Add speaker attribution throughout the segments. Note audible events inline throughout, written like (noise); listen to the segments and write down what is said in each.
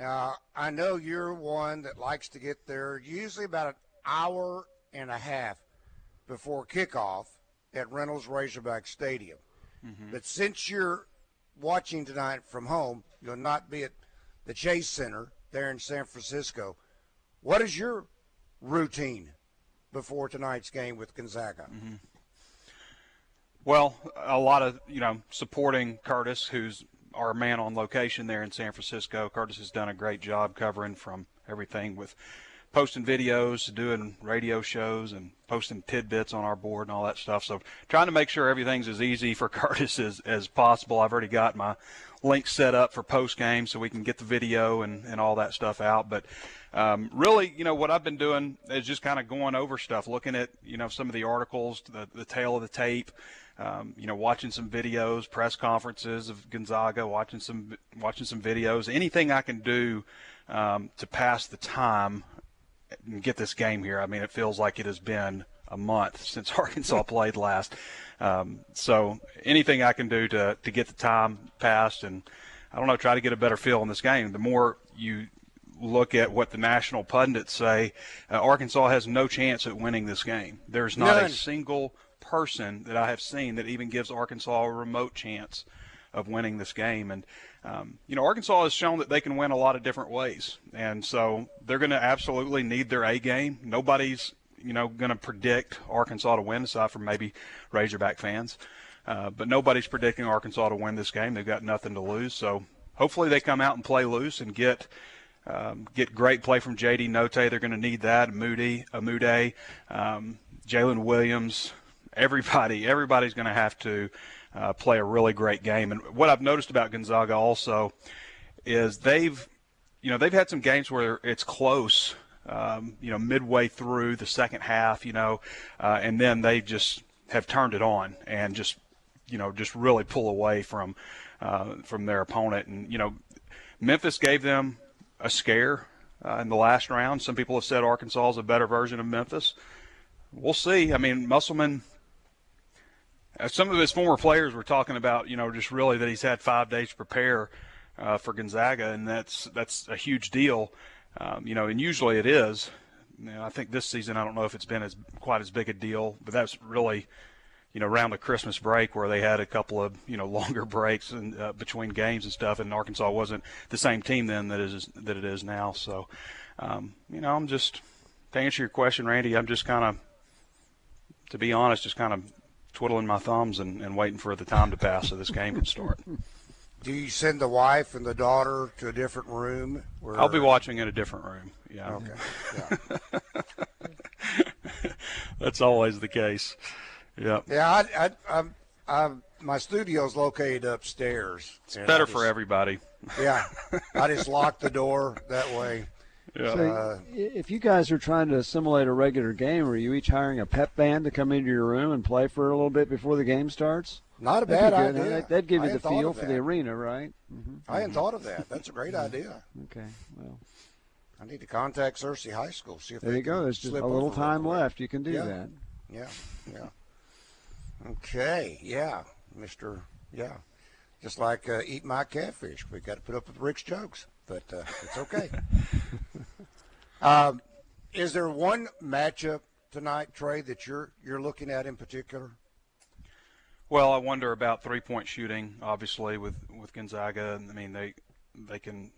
Speaker 1: Now, I know you're one that likes to get there usually about an hour and a half before kickoff at Reynolds Razorback Stadium. Mm-hmm. But since you're watching tonight from home, you'll not be at the Chase Center there in San Francisco. What is your routine before tonight's game with Gonzaga?
Speaker 2: Mm-hmm. Well, a lot of you know supporting Curtis, who's our man on location there in San Francisco. Curtis has done a great job covering from everything with posting videos, doing radio shows, and posting tidbits on our board and all that stuff. So trying to make sure everything's as easy for (laughs) Curtis as, as possible. I've already got my link set up for post game so we can get the video and, and all that stuff out. But um, really, you know, what I've been doing is just kind of going over stuff, looking at, you know, some of the articles, the, the tail of the tape, um, you know, watching some videos, press conferences of Gonzaga, watching some watching some videos, anything I can do um, to pass the time and get this game here. I mean, it feels like it has been a month (laughs) since Arkansas played last. Um, so anything I can do to to get the time passed and I don't know, try to get a better feel in this game. The more you look at what the national pundits say, uh, Arkansas has no chance at winning this game. There's not None. a single person that I have seen that even gives Arkansas a remote chance of winning this game. And um, you know, Arkansas has shown that they can win a lot of different ways, and so they're going to absolutely need their A game. Nobody's you know going to predict Arkansas to win, aside from maybe Razorback fans. Uh, but nobody's predicting Arkansas to win this game. They've got nothing to lose, so hopefully they come out and play loose and get um, get great play from J.D. Notae. They're going to need that. Moody, Umude, um, Jaylin Williams, everybody, everybody's going to have to uh, play a really great game. And what I've noticed about Gonzaga also is they've, you know, they've had some games where it's close, um, you know, midway through the second half, you know, uh, and then they just have turned it on and just, you know, just really pull away from uh, from their opponent. And you know, Memphis gave them a scare uh, in the last round. Some people have said Arkansas is a better version of Memphis. We'll see. I mean, Musselman some of his former players were talking about, you know, just really that he's had five days to prepare uh, for Gonzaga, and that's that's a huge deal. Um, you know, and usually it is. You know, I think this season I don't know if it's been as quite as big a deal, but that's really, you know, around the Christmas break where they had a couple of you know (laughs) longer breaks and uh, between games and stuff, and Arkansas wasn't the same team then that is that it is now. So, um, you know, I'm just to answer your question, Randy. I'm just kind of, to be honest, just kind of twiddling my thumbs and, and waiting for the time to pass so this game can start. (laughs)
Speaker 1: Do you send the wife and the daughter to a different room?
Speaker 2: Where... I'll be watching in a different room. Yeah.
Speaker 1: Okay.
Speaker 2: Yeah. (laughs) That's always the case. Yeah.
Speaker 1: Yeah. I, I, I'm, I'm, my studio's located upstairs.
Speaker 2: It's better just, for everybody.
Speaker 1: Yeah. I (laughs) just lock the door that way.
Speaker 3: Yeah. So uh, if you guys are trying to simulate a regular game, are you each hiring a pep band to come into your room and play for a little bit before the game starts?
Speaker 1: Not a bad idea.
Speaker 3: That'd give you the feel for the arena, right?
Speaker 1: Mm-hmm. I hadn't thought of that. That's a great idea.
Speaker 3: Okay, well.
Speaker 1: I need to contact Searcy High School. See if
Speaker 3: there you go. There's just a little time left. You can do
Speaker 1: yeah.
Speaker 3: that.
Speaker 1: Yeah, yeah. Okay, yeah, Mister. Yeah, just like uh, eat my catfish. We got to put up with Rick's jokes, but uh, it's okay. (laughs) Um, is there one matchup tonight, Trey, that you're you're looking at in particular?
Speaker 2: Well, I wonder about three point shooting. Obviously, with with Gonzaga, I mean they they can,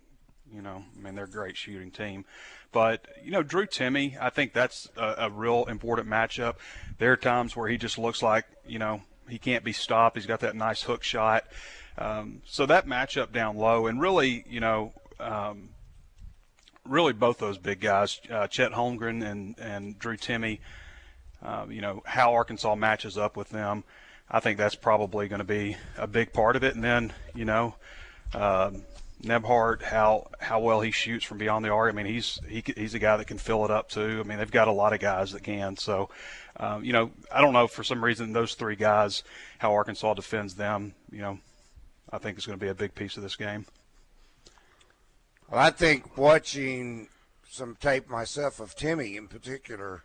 Speaker 2: you know, I mean they're a great shooting team, but you know Drew Timme, I think that's a, a real important matchup. There are times where he just looks like you know he can't be stopped. He's got that nice hook shot. Um, so that matchup down low, and really, you know, um, really both those big guys, uh, Chet Holmgren and and Drew Timme. Uh, you know how Arkansas matches up with them. I think that's probably going to be a big part of it. And then you know, um, Nembhard, how how well he shoots from beyond the arc. I mean, he's he, he's a guy that can fill it up too. I mean, they've got a lot of guys that can. So, um, you know, I don't know for some reason those three guys, how Arkansas defends them. You know, I think is going to be a big piece of this game.
Speaker 1: Well, I think watching some tape myself of Timme in particular,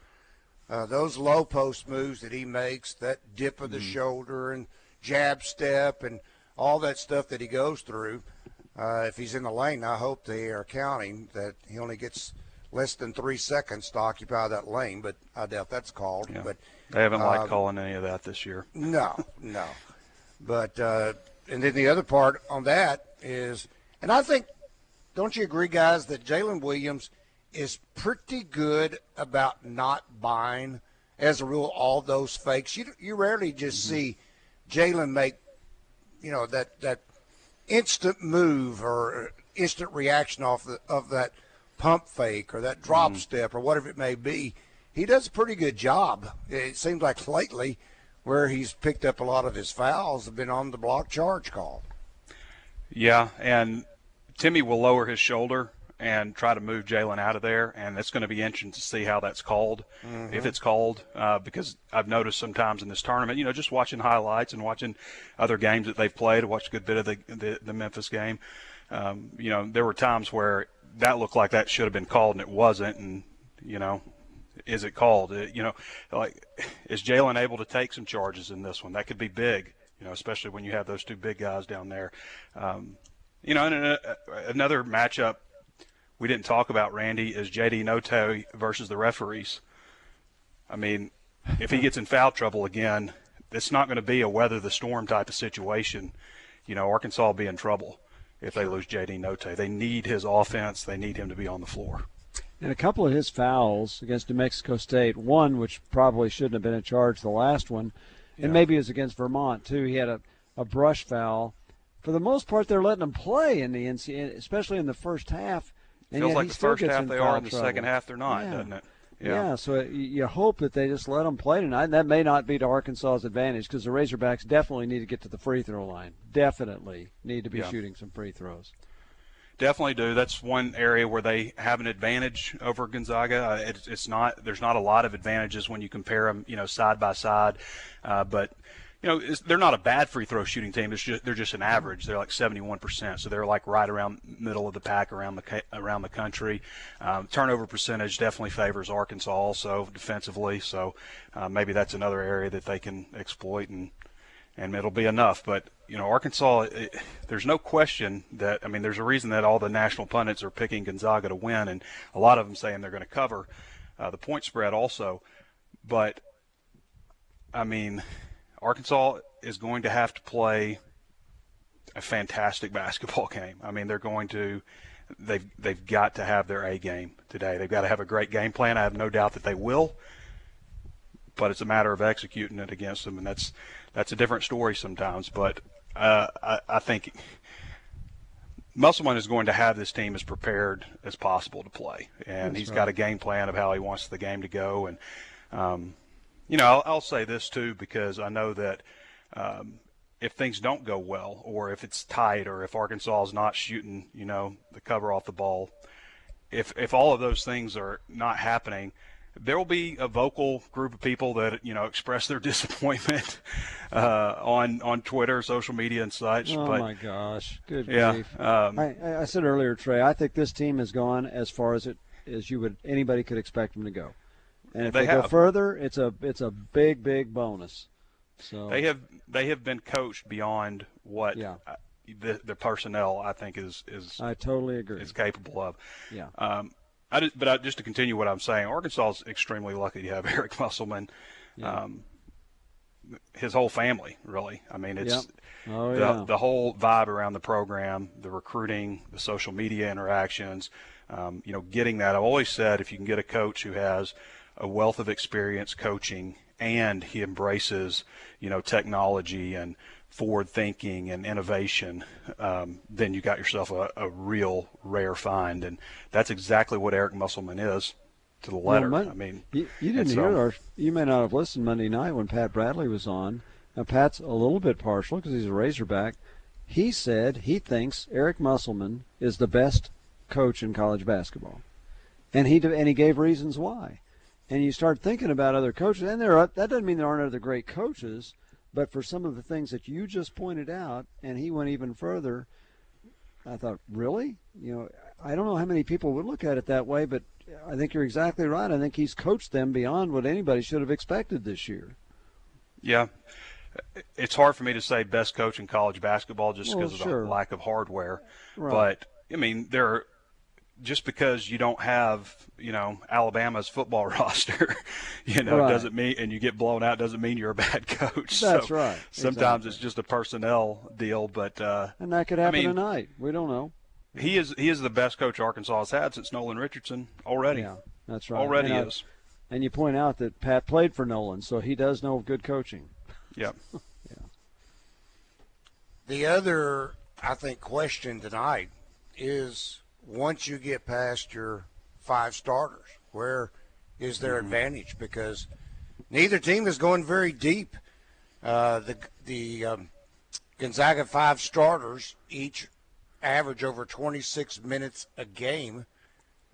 Speaker 1: uh, those low post moves that he makes, that dip of the mm-hmm. shoulder and jab step and all that stuff that he goes through. Uh, if he's in the lane, I hope they are counting that he only gets less than three seconds to occupy that lane, but I doubt that's called. Yeah. But
Speaker 2: they haven't liked uh, calling any of that this year.
Speaker 1: No, no. (laughs) But uh, and then the other part on that is, and I think don't you agree, guys, that Jaylin Williams is pretty good about not buying, as a rule, all those fakes? You you rarely just mm-hmm. see Jaylin make, you know, that that instant move or instant reaction off the, of that pump fake or that drop mm-hmm. step or whatever it may be. He does a pretty good job. It seems like lately, where he's picked up a lot of his fouls, have been on the block charge call.
Speaker 2: Yeah, and Timme will lower his shoulder and try to move Jaylin out of there, and it's going to be interesting to see how that's called, mm-hmm. if it's called, uh, because I've noticed sometimes in this tournament, you know, just watching highlights and watching other games that they've played, I watched a good bit of the the, the Memphis game. Um, you know, there were times where that looked like that should have been called and it wasn't, and you know, is it called? It, you know, like is Jaylin able to take some charges in this one? That could be big. You know, especially when you have those two big guys down there. Um, you know, and uh, another matchup we didn't talk about, Randy, is JD Notae versus the referees. I mean, if he gets in foul trouble again, it's not going to be a weather the storm type of situation. You know, Arkansas will be in trouble if they lose JD Notae. They need his offense. They need him to be on the floor.
Speaker 3: And a couple of his fouls against New Mexico State, one which probably shouldn't have been a charge, the last one, and yeah. maybe it was against Vermont too. He had a, a brush foul for the most part, they're letting them play in the NCAA, especially in the first half.
Speaker 2: And Feels like the first half they are, in the second half they're not, yeah. doesn't it?
Speaker 3: Yeah. yeah, so you hope that they just let them play tonight. And that may not be to Arkansas's advantage because the Razorbacks definitely need to get to the free throw line. Definitely need to be yeah. shooting some free throws.
Speaker 2: Definitely do. That's one area where they have an advantage over Gonzaga. Uh, it, it's not. There's not a lot of advantages when you compare them, you know, side by side. Uh, but you know, they're not a bad free throw shooting team. Just, they're just an average. They're like 71%, so they're like right around middle of the pack around the around the country. Um, turnover percentage definitely favors Arkansas also defensively, so uh, maybe that's another area that they can exploit and and it'll be enough. But you know, Arkansas, it, there's no question that I mean, there's a reason that all the national pundits are picking Gonzaga to win, and a lot of them saying they're going to cover uh, the point spread also. But I mean Arkansas is going to have to play a fantastic (laughs) basketball game. I mean, they're going to they've they've got to have their A game today. They've got to have a great game plan. I have no doubt that they will. But it's a matter of executing it against them, and that's that's a different story sometimes. But uh, I, I think Musselman is going to have this team as prepared as possible to play, and that's he's right. got a game plan of how he wants the game to go. And um, you know, I'll, I'll, say this too because I know that um, if things don't go well, or if it's tight, or if Arkansas is not shooting, you know, the cover off the ball, if if all of those things are not happening, there will be a vocal group of people that you know express their (laughs) disappointment uh, on on Twitter, social media, and such.
Speaker 3: Oh but, my gosh! Good yeah, grief! Um, I, I said earlier, Trey. I think this team has gone as far as it as you would anybody could expect them to go. And if they, they go further, it's a it's a big big bonus. So
Speaker 2: they have they have been coached beyond what
Speaker 3: yeah.
Speaker 2: the the personnel I think is is
Speaker 3: I totally agree
Speaker 2: is capable of.
Speaker 3: Yeah.
Speaker 2: Um, I just, but I, just to continue what I'm saying, Arkansas is extremely lucky to have (laughs) Eric Musselman. Yeah. Um, his whole family, really. I mean, it's
Speaker 3: yep. oh,
Speaker 2: the,
Speaker 3: yeah.
Speaker 2: the whole vibe around the program, the recruiting, the social media interactions. Um, you know, getting that. I've always said if you can get a coach who has a wealth of experience coaching and he embraces you know technology and forward thinking and innovation um, then you got yourself a, a, real rare find. And that's exactly what Eric Musselman is to the letter. well, I mean
Speaker 3: you, you didn't hear our you may not have listened Monday night when Pat Bradley was on. Now Pat's a little bit partial because he's a Razorback. He said he thinks Eric Musselman is the best coach in college basketball, and he and he gave reasons why. And you start thinking about other coaches, and there are, that doesn't mean there aren't other great coaches, but for some of the things that you just pointed out, and he went even further. I thought, really? You know, I don't know how many people would look at it that way, but I think you're exactly right. I think he's coached them beyond what anybody should have expected this year.
Speaker 2: Yeah, it's hard for me to say best coach in college basketball just because well, of
Speaker 3: sure.
Speaker 2: the lack of hardware.
Speaker 3: Right.
Speaker 2: But I mean, there are, just because you don't have, you know, Alabama's football (laughs) roster, you know,
Speaker 3: right.
Speaker 2: doesn't mean and you get blown out doesn't mean you're a bad (laughs) coach.
Speaker 3: That's
Speaker 2: so
Speaker 3: right.
Speaker 2: Sometimes
Speaker 3: exactly.
Speaker 2: it's just a personnel deal, but uh,
Speaker 3: and that could happen
Speaker 2: I mean,
Speaker 3: tonight. We don't know.
Speaker 2: He is he is the best coach Arkansas has had since Nolan Richardson already.
Speaker 3: Yeah, that's right.
Speaker 2: Already
Speaker 3: and
Speaker 2: is.
Speaker 3: I, and you point out that Pat played for Nolan, so he does know good coaching.
Speaker 2: Yep. (laughs)
Speaker 3: yeah.
Speaker 1: The other, I think, question tonight is once you get past your five starters, where is their mm-hmm. advantage? Because neither team is going very deep. Uh, the the um, Gonzaga five starters each average over 26 minutes a game.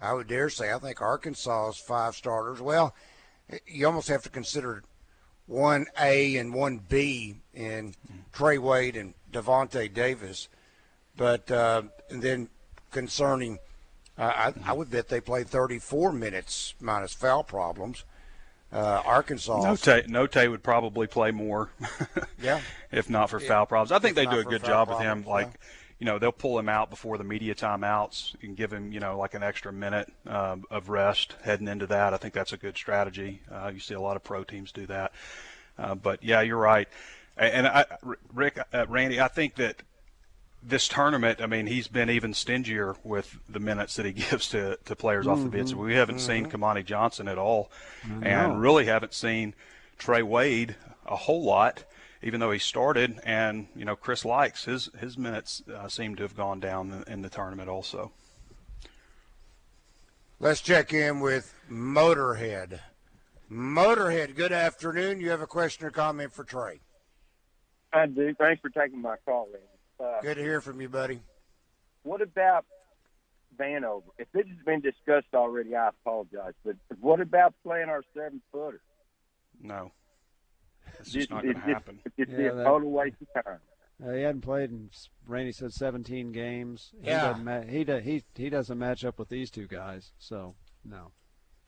Speaker 1: I would dare say I think Arkansas's five starters. Well, you almost have to consider one A and one B in Trey Wade and Davonte Davis, but uh, and then concerning, uh, I, I would bet they played 34 minutes minus foul problems. Uh, Arkansas.
Speaker 2: Notae, Notae would probably play more. (laughs)
Speaker 1: yeah.
Speaker 2: If not for yeah. foul problems, I think
Speaker 1: if
Speaker 2: they do a good job
Speaker 1: problems,
Speaker 2: with him. Like,
Speaker 1: yeah.
Speaker 2: you know, they'll pull him out before the media timeouts and give him, you know, like an extra minute uh, of rest heading into that. I think that's a good strategy. Uh, you see a lot of pro teams do that. Uh, but yeah, you're right. And I, Rick, uh, Randy, I think that this tournament, I mean, he's been even stingier with the minutes that he (laughs) gives to, to players mm-hmm. off the bench.
Speaker 3: Mm-hmm.
Speaker 2: We haven't
Speaker 1: mm-hmm.
Speaker 2: seen Kamani Johnson at all, and really haven't seen Trey Wade a whole lot, even though he started. And you know, Chris Lykes his his minutes uh, seem to have gone down in, in the tournament also.
Speaker 1: Let's check in with Motorhead. Motorhead, good afternoon. You have a question or comment for Trey?
Speaker 4: I do. Thanks for taking my call, Randy.
Speaker 1: Uh, Good to hear from you, buddy.
Speaker 4: What about Vanover? If this has been discussed already, I apologize. But what about playing our seven footer?
Speaker 2: No, it's just not going to happen.
Speaker 4: It's
Speaker 3: Yeah,
Speaker 4: a total waste of time.
Speaker 3: Uh, he hadn't played in Randy said 17 games. He
Speaker 1: Yeah.
Speaker 3: doesn't ma- he, do, he he doesn't match up with these two guys. So no.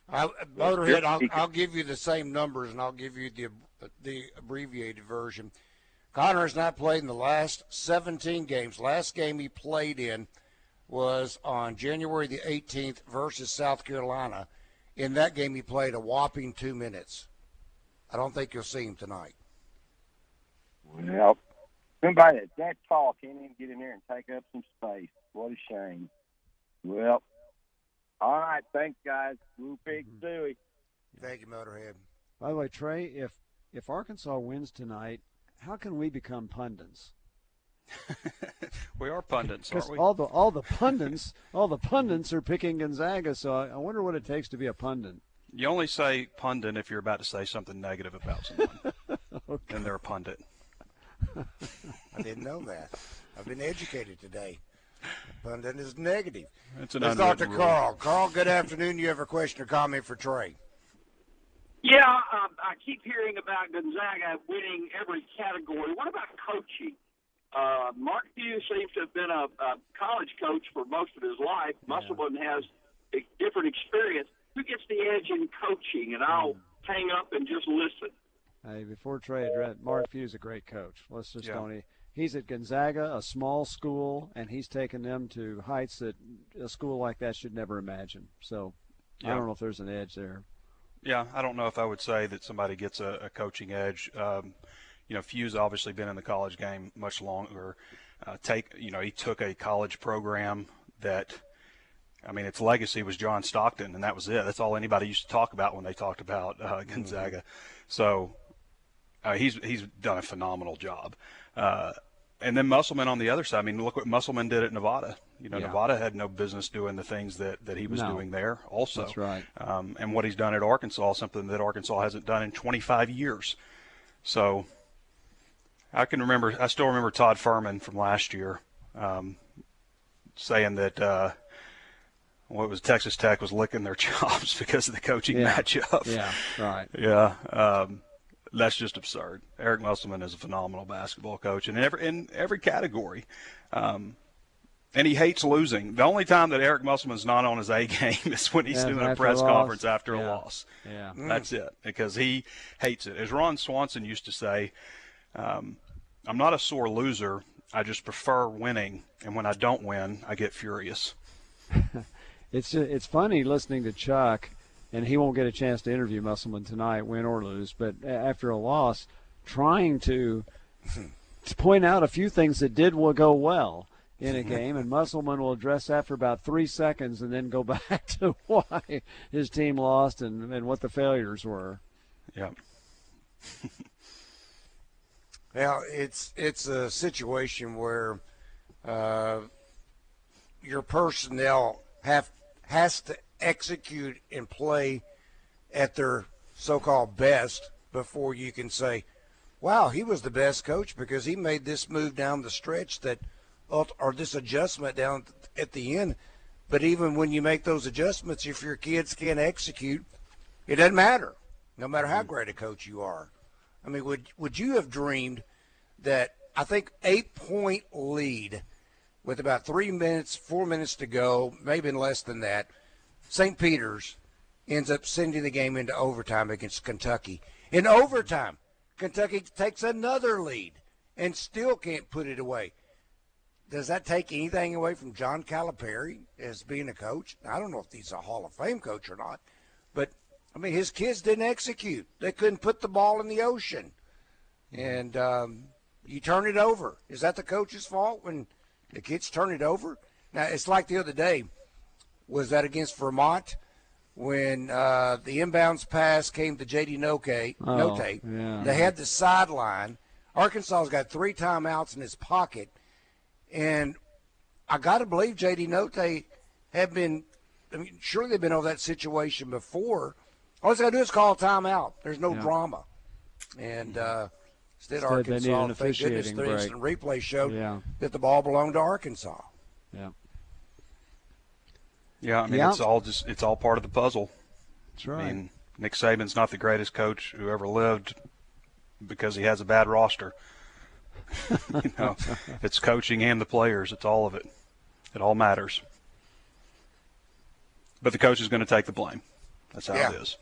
Speaker 1: I, Motorhead, I'll, I'll give you the same numbers, and I'll give you the the abbreviated version. Connor has not played in the last 17 games. Last game he played in was on January the 18th versus South Carolina. In that game, he played a whopping two minutes. I don't think you'll see him tonight.
Speaker 4: Well, somebody that's that tall can't even get in there and take up some space. What a shame. Well, all right. Thanks, guys. Blue Pig Stewie.
Speaker 1: Thank you, Motorhead.
Speaker 3: By the way, Trey, if if Arkansas wins tonight, how can we become pundits? (laughs)
Speaker 2: we are pundits, aren't we?
Speaker 3: all the all the pundits all the pundits are picking Gonzaga. So I, I wonder what it takes to be a pundit.
Speaker 2: You only say pundit if you're about to say something negative about someone, (laughs)
Speaker 3: Okay.
Speaker 2: and they're a pundit.
Speaker 1: I didn't know that. I've been educated today. Pundit is negative.
Speaker 2: It's an
Speaker 1: Let's talk to
Speaker 2: rule.
Speaker 1: Carl. Carl, good afternoon. You have a question or comment for Trey?
Speaker 5: Yeah, um, I keep hearing about Gonzaga winning every category. What about coaching? Uh, Mark Few seems to have been a, a college coach for most of his life. Musselman has a different experience. Who gets the edge in coaching? And I'll hang up and just listen.
Speaker 3: Hey, before Trey addressed, Mark Few's a great coach. Let's just
Speaker 2: Yeah.
Speaker 3: don't. He's at Gonzaga, a small school, and he's taken them to heights that a school like that should never imagine. So I don't know if there's an edge there.
Speaker 2: Yeah, I don't know if I would say that somebody gets a, a coaching edge. Um, you know, Few's obviously been in the college game much longer. Uh, take, you know, he took a college program that, I mean, its legacy was John Stockton, and that was it. That's all anybody used to talk about when they talked about uh, Gonzaga. So uh, he's he's done a phenomenal job. And then Musselman on the other side. I mean, look what Musselman did at Nevada. You know,
Speaker 3: Yeah.
Speaker 2: Nevada had no business doing the things that, that he was
Speaker 3: No.
Speaker 2: doing there. Also,
Speaker 3: That's right.
Speaker 2: um, and what he's done at Arkansas, something that Arkansas hasn't done in 25 years. So, I can remember. I still remember Todd Furman from last year um, saying that uh, what was Texas Tech was licking their (laughs) chops because of the coaching
Speaker 3: Yeah.
Speaker 2: matchup.
Speaker 3: Yeah, right.
Speaker 2: Yeah, um, that's just absurd. Eric Musselman is a phenomenal basketball coach in every in every category, um, and he hates losing. The only time that Eric Musselman's not on his A (laughs) game is when he's
Speaker 3: Yeah,
Speaker 2: doing a press
Speaker 3: a
Speaker 2: conference after a loss.
Speaker 3: Yeah.
Speaker 2: That's it, because he hates it. As Ron Swanson used to say, um, "I'm not a sore loser. I just prefer winning, and when I don't win, I get furious." (laughs)
Speaker 3: It's it's funny listening to Chuck, and he won't get a chance to interview Musselman tonight, win or lose. But after a loss, trying to to point out a few things that did will go well in a (laughs) game, and Musselman will address that for about three seconds, and then go (laughs) back to why his team lost and, and what the failures were.
Speaker 2: Yeah. (laughs)
Speaker 1: Well, it's it's a situation where uh, your personnel have has to execute and play at their so-called best before you can say, "Wow, he was the best coach because he made this move down the stretch that, or this adjustment down at the end." But even when you make those adjustments, if your kids can't execute, it doesn't matter, no matter how mm-hmm. great a coach you are. I mean, would would you have dreamed that I think eight point lead with about three minutes, four minutes to go, maybe less than that, St. Peter's ends up sending the game into overtime against Kentucky. In overtime, Kentucky takes another lead and still can't put it away. Does that take anything away from John Calipari as being a coach? I don't know if he's a Hall of Fame coach or not, but I mean, his kids didn't execute. They couldn't put the ball in the ocean. And um, you turn it over. Is that the coach's fault when the kids turn it over? Now, it's like the other day. Was that against Vermont when uh, the inbounds pass came to J.D. Notae?
Speaker 3: Oh,
Speaker 1: Notae.
Speaker 3: yeah.
Speaker 1: They had the sideline. Arkansas's got three timeouts in his pocket. And I got to believe J.D. Notae have been, I mean, surely they've been over that situation before. All they got to do is call a timeout. There's no
Speaker 3: Yeah.
Speaker 1: drama. And uh, instead,
Speaker 3: Instead,
Speaker 1: Arkansas,
Speaker 3: an
Speaker 1: thank goodness, the
Speaker 3: break.
Speaker 1: instant replay showed
Speaker 3: Yeah.
Speaker 1: that the ball belonged to Arkansas.
Speaker 3: Yeah,
Speaker 2: Yeah, I mean
Speaker 3: Yeah.
Speaker 2: it's all just it's all part of the puzzle.
Speaker 3: that's right.
Speaker 2: I mean, Nick Saban's not the greatest coach who ever lived because he has a bad roster. (laughs) you know, it's coaching and the players. It's all of it. It all matters. But the coach is going to take the blame. That's how
Speaker 1: Yeah.
Speaker 2: it is.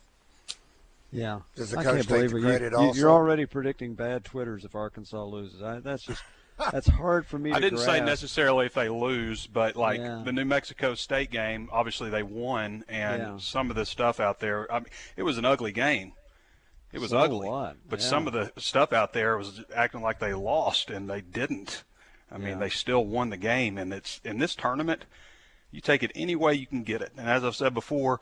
Speaker 3: Yeah,
Speaker 1: Does the
Speaker 3: I
Speaker 1: coach
Speaker 3: can't
Speaker 1: take
Speaker 3: believe
Speaker 1: the.
Speaker 3: You-
Speaker 1: credit
Speaker 3: you,
Speaker 1: also?
Speaker 3: You're already predicting bad twitters if Arkansas loses. I, that's just that's hard for me.
Speaker 2: I didn't say necessarily if they lose, but like
Speaker 3: Yeah.
Speaker 2: the New Mexico State game, obviously they won, and
Speaker 3: Yeah.
Speaker 2: some of the stuff out there, I mean, it was an ugly game. It was
Speaker 3: So
Speaker 2: ugly, but
Speaker 3: Yeah.
Speaker 2: some of the stuff out there was acting like they lost, and they didn't. I mean, they still won the game, and it's in this tournament. You take it any way you can get it, and as I've said before,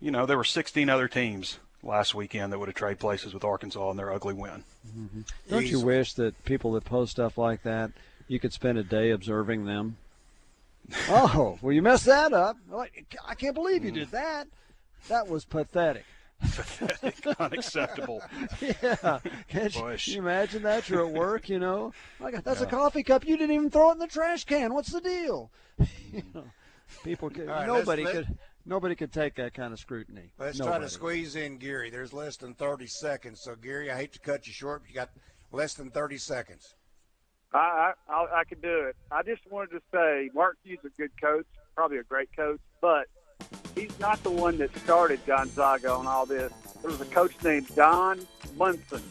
Speaker 2: you know there were 16 other teams last weekend that would have traded places with Arkansas in their ugly win. Mm-hmm.
Speaker 3: Don't you wish that people that post stuff like that, you could spend a day observing them? (laughs) oh, well, you messed that up. I can't believe you did mm. that. That was pathetic.
Speaker 2: Pathetic, (laughs) unacceptable.
Speaker 3: Yeah. Can't you, you imagine that? You're at work, you know. Like, that's a coffee cup. You didn't even throw it in the trash can. What's the deal? (laughs) you know, people could,
Speaker 1: All right, let's-
Speaker 3: nobody
Speaker 1: let-
Speaker 3: could, nobody could take that kind of scrutiny.
Speaker 1: Let's try to squeeze in Gary. There's less than 30 seconds. So, Gary, I hate to cut you short, but you got less than 30 seconds.
Speaker 6: I, I I I could do it. I just wanted to say Mark Few is a good coach, probably a great coach, but he's not the one that started Gonzaga on all this. There was a coach named Dan Monson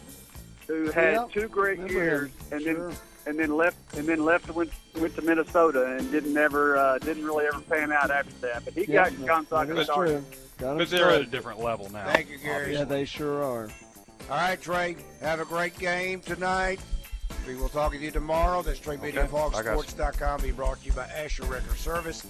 Speaker 6: who had
Speaker 3: Yep,
Speaker 6: two great
Speaker 3: remember
Speaker 6: years
Speaker 3: him.
Speaker 6: and
Speaker 3: Sure.
Speaker 6: then and then left and then left and went went to Minnesota and didn't ever uh, didn't really ever pan out after that. But he
Speaker 3: Yeah,
Speaker 6: got Gonzaga
Speaker 3: that's
Speaker 6: started.
Speaker 3: true. Got 'em
Speaker 2: But they're at a different level now.
Speaker 1: Thank you, Gary.
Speaker 3: Yeah, they sure are.
Speaker 1: All right, Trey. Have a great game tonight. We will talk with you tomorrow. That's Trey Biddy,
Speaker 2: Okay, I got you.
Speaker 1: Sports.com. Be brought to you by Asher Wrecker Service.